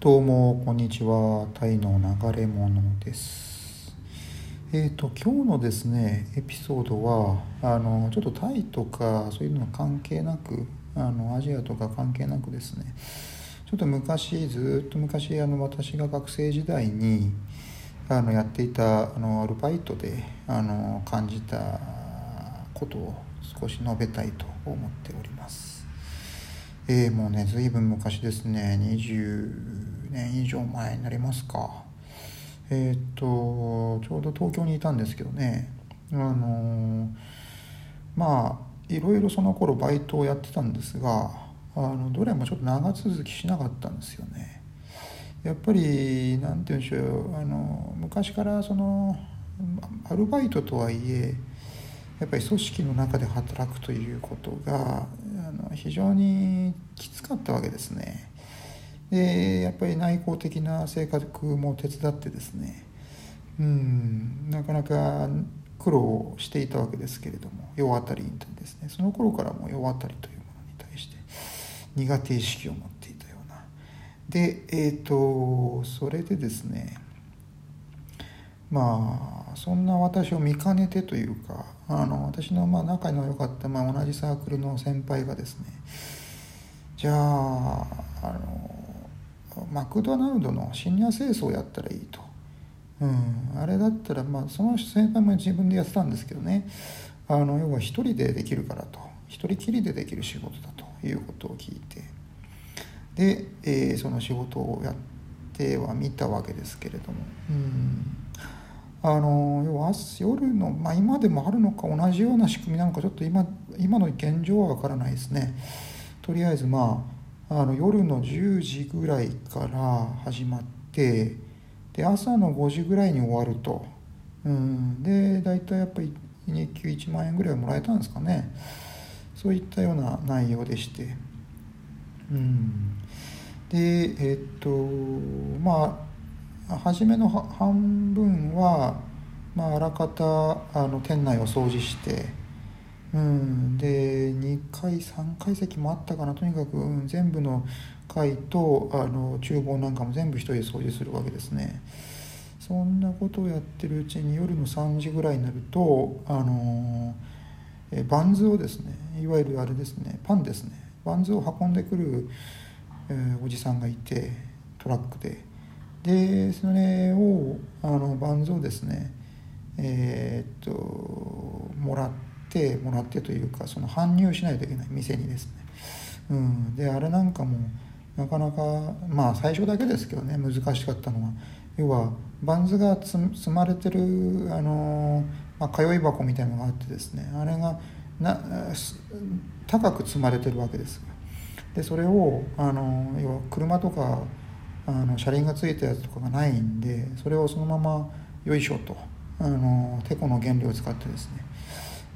どうもこんにちは。タイの流れ者です。えっ、ー、と今日のですねエピソードはあのちょっとタイとかそういうの関係なくあのアジアとか関係なくですね。ちょっと昔ずっと昔あの私が学生時代にあのやっていたあのアルバイトであの感じたことを少し述べたいと思っております。えー、もうね随分昔ですね。20年以上前になりますか。えっ、とちょうど東京にいたんですけどね。あのまあいろいろその頃バイトをやってたんですがあのどれもちょっと長続きしなかったんですよね。やっぱり何て言うんでしょうあの昔からそのアルバイトとはいえやっぱり組織の中で働くということが非常にきつかったわけですね。でやっぱり内向的な性格も手伝ってですね。うんなかなか苦労していたわけですけれども世渡りにですね。その頃からも世渡りというものに対して苦手意識を持っていたような。でえっ、ー、とそれでですねまあそんな私を見かねてというかあの私のまあ仲の良かった、まあ、同じサークルの先輩がですねじゃああのマクドナルドのシニア清掃をやったらいいと、うん、あれだったら、まあ、その先輩も自分でやってたんですけどね。あの要は一人でできるからと。一人きりでできる仕事だということを聞いて。で、えー、その仕事をやってはみたわけですけれども。うん。あの要は夜の、まあ、今でもあるのか同じような仕組みなのかちょっと今今の現状は分からないですね。とりあえずまああの夜の10時ぐらいから始まってで朝の5時ぐらいに終わると、うん、で大体やっぱり日給1万円ぐらいもらえたんですかね。そういったような内容でして。うん。でえっとまあ初めの半分は、まあ、あらかたあの店内を掃除して、うん、で2回3階席もあったかなとにかく、うん、全部の階とあの厨房なんかも全部一人で掃除するわけですね。そんなことをやってるうちに夜の3時ぐらいになるとあのえバンズをですねいわゆるあれですねパンですね。バンズを運んでくる、えー、おじさんがいてトラックで。でそれをあのバンズをですねえー、っともらってもらってというかその搬入しないといけない店にですね、うん、であれなんかもなかなかまあ最初だけですけどね難しかったのは。要はバンズが積まれてるあの、まあ、通い箱みたいなのがあってですねあれがな高く積まれてるわけですでそれをあの要は車とかあの車輪がついたやつとかがないんでそれをそのままよいしょとあのテコの原料を使ってですね、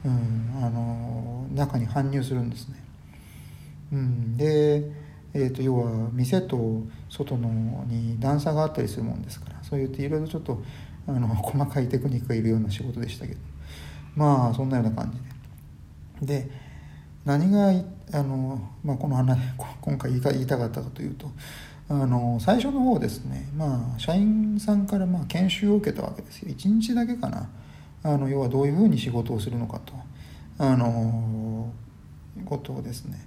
うん、あの中に搬入するんですね。うん、で、えーと、要は店と外のに段差があったりするもんですからそういっていろいろちょっとあの 細かいテクニックがいるような仕事でしたけどまあそんなような感じで。で何があの、まあ、この話 今回言いたかったかというとあの最初の方ですね、まあ、社員さんからまあ研修を受けたわけですよ。1日だけかな。あの要はどういうふうに仕事をするのかと。あのことをですね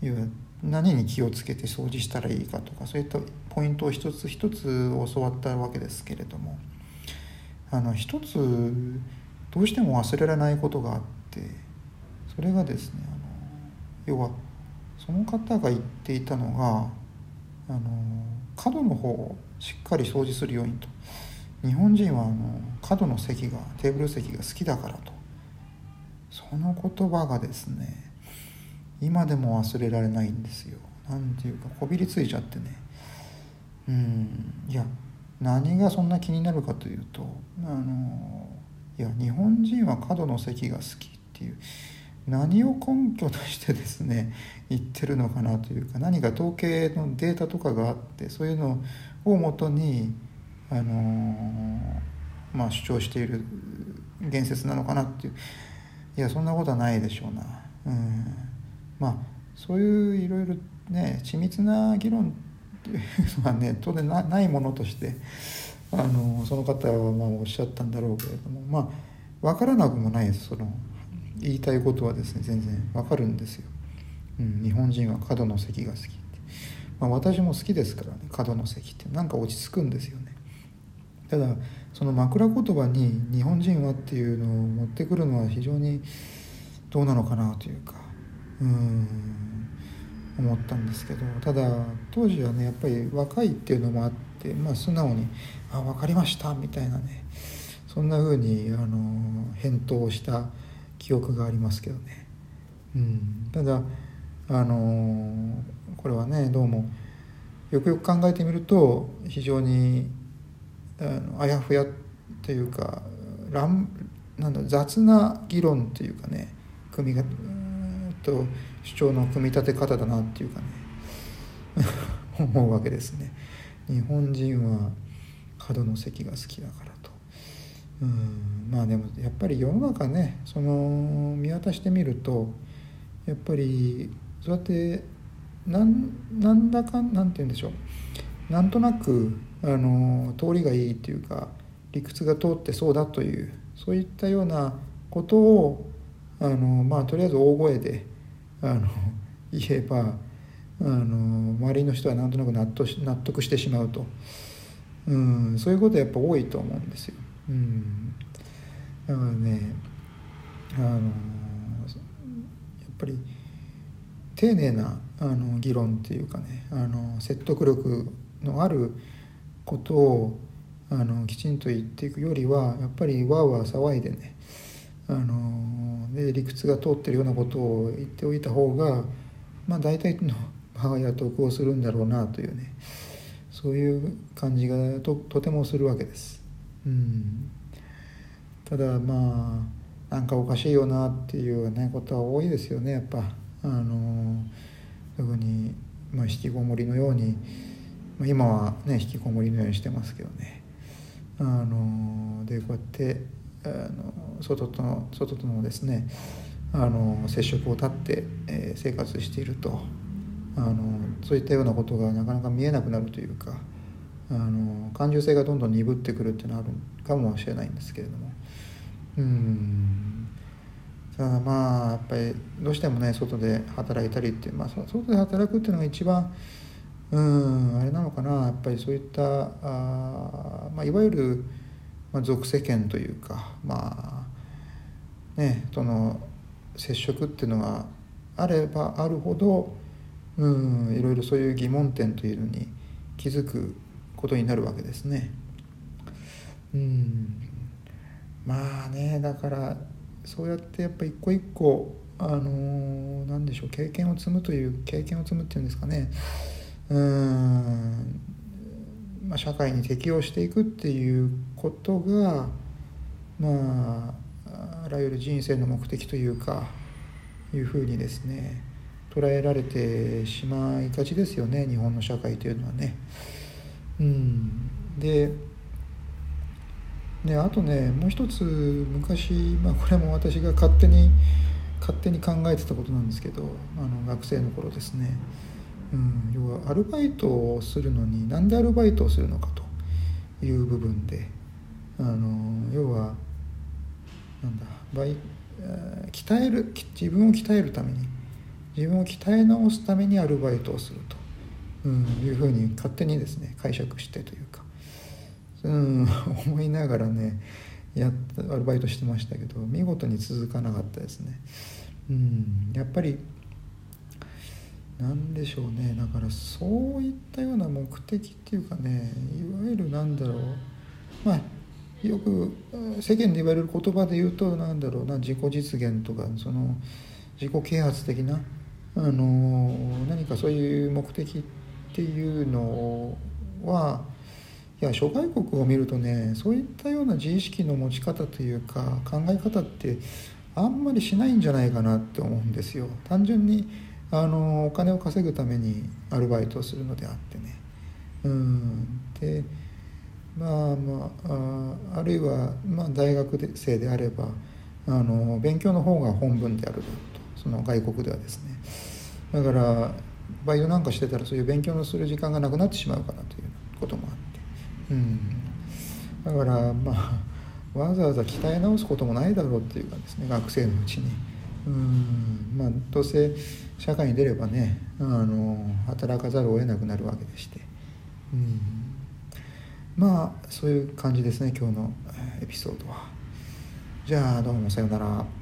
要は何に気をつけて掃除したらいいかとかそういったポイントを一つ一つ教わったわけですけれども。あの一つどうしても忘れられないことがあってそれがですねあの要はその方が言っていたのがあの角の方をしっかり掃除するようにと。日本人はあの角の席がテーブル席が好きだからと。その言葉がですね今でも忘れられないんですよ。何ていうかこびりついちゃってね。うんいや何がそんな気になるかというとあのいや日本人は角の席が好きっていう。何を根拠としてですね言ってるのかなというか何か統計のデータとかがあってそういうのをもとに、あのー、まあ、主張している言説なのかなっていういやそんなことはないでしょうな。うん、まあそういういろいろね緻密な議論まあね当然ないものとしてあのその方はまあおっしゃったんだろうけれどもまあ分からなくもないですその言いたいことはですね全然分かるんですよ、うん、日本人は角の席が好きって、まあ、私も好きですからね角の席って。なんか落ち着くんですよね。ただその枕言葉に日本人はっていうのを持ってくるのは非常にどうなのかなというかうん思ったんですけど。ただ当時はねやっぱり若いっていうのもあって、まあ、素直に「あ分かりました」みたいなね。そんな風にあの返答した記憶がありますけどね。うん、ただあのこれはねどうもよくよく考えてみると非常にあやふやというか乱なんだ雑な議論というかね組みがと主張の組み立て方だなっていうかね 思うわけですね。日本人は角の席が好きだから。うんまあでもやっぱり世の中ねその見渡してみるとやっぱりそうやってなんなんだかなんて言うんでしょうなんとなくあの通りがいいっていうか理屈が通ってそうだというそういったようなことをあのまあとりあえず大声であの言えばあの周りの人はなんとなく納得納得してしまうと、うん、そういうことやっぱ多いと思うんですよ。うん、だからねあのやっぱり丁寧なあの議論っていうかねあの説得力のあることをあのきちんと言っていくよりはやっぱりわーわー騒いでねあので理屈が通ってるようなことを言っておいた方がまあ大体の母親は得をするんだろうなというねそういう感じがととてもするわけです。うん、ただまあなんかおかしいよなっていうねことは多いですよねやっぱ。あの特に、まあ、引きこもりのように、まあ、今はね引きこもりのようにしてますけどね。あのでこうやってあの外との外とのですねあの接触を断って、えー、生活していると。あのそういったようなことがなかなか見えなくなるというか。あの感受性がどんどん鈍ってくるっていうのはあるかもしれないんですけれども。うん。ただまあやっぱりどうしてもね外で働いたりって、まあ、外で働くっていうのが一番うんあれなのかな。やっぱりそういったあ、まあ、いわゆる、まあ、属世間というかまあねとの接触っていうのがあればあるほどうんいろいろそういう疑問点というのに気づくことになるわけですね。うんまあねだからそうやってやっぱ一個一個あのー、何でしょう経験を積むという経験を積むっていうんですかねうんまあ、社会に適応していくっていうことがまああらゆる人生の目的というかいうふうにですね捉えられてしまいがちですよね日本の社会というのはね。うん、でねあとねもう一つ昔、まあ、これも私が勝手に勝手に考えてたことなんですけどあの学生の頃ですね、うん、要はアルバイトをするのになんでアルバイトをするのかという部分であの要はなんだバイ鍛える自分を鍛えるために自分を鍛え直すためにアルバイトをすると、うん、いうふうに勝手にですね解釈してというか、うん、思いながらねやアルバイトしてましたけど見事に続かなかったですね。うん、やっぱり何でしょうねだからそういったような目的っていうかねいわゆるなんだろうまあよく世間で言われる言葉で言うと何だろうな自己実現とかその自己啓発的なあの何かそういう目的っていうのはいや諸外国を見るとねそういったような自意識の持ち方というか考え方ってあんまりしないんじゃないかなって思うんですよ。単純にあのお金を稼ぐためにアルバイトをするのであってね。うん。でまあまああるいは、まあ、大学生であればあの勉強の方が本分であると。その外国ではですね。だからバイトなんかしてたらそういう勉強のする時間がなくなってしまうかなということもあって、うん、だからまあわざわざ鍛え直すこともないだろうっていうかですね学生のうちに。うんまあどうせ社会に出ればねあの働かざるを得なくなるわけでして、うん、まあそういう感じですね今日のエピソードは。じゃあどうもさようなら。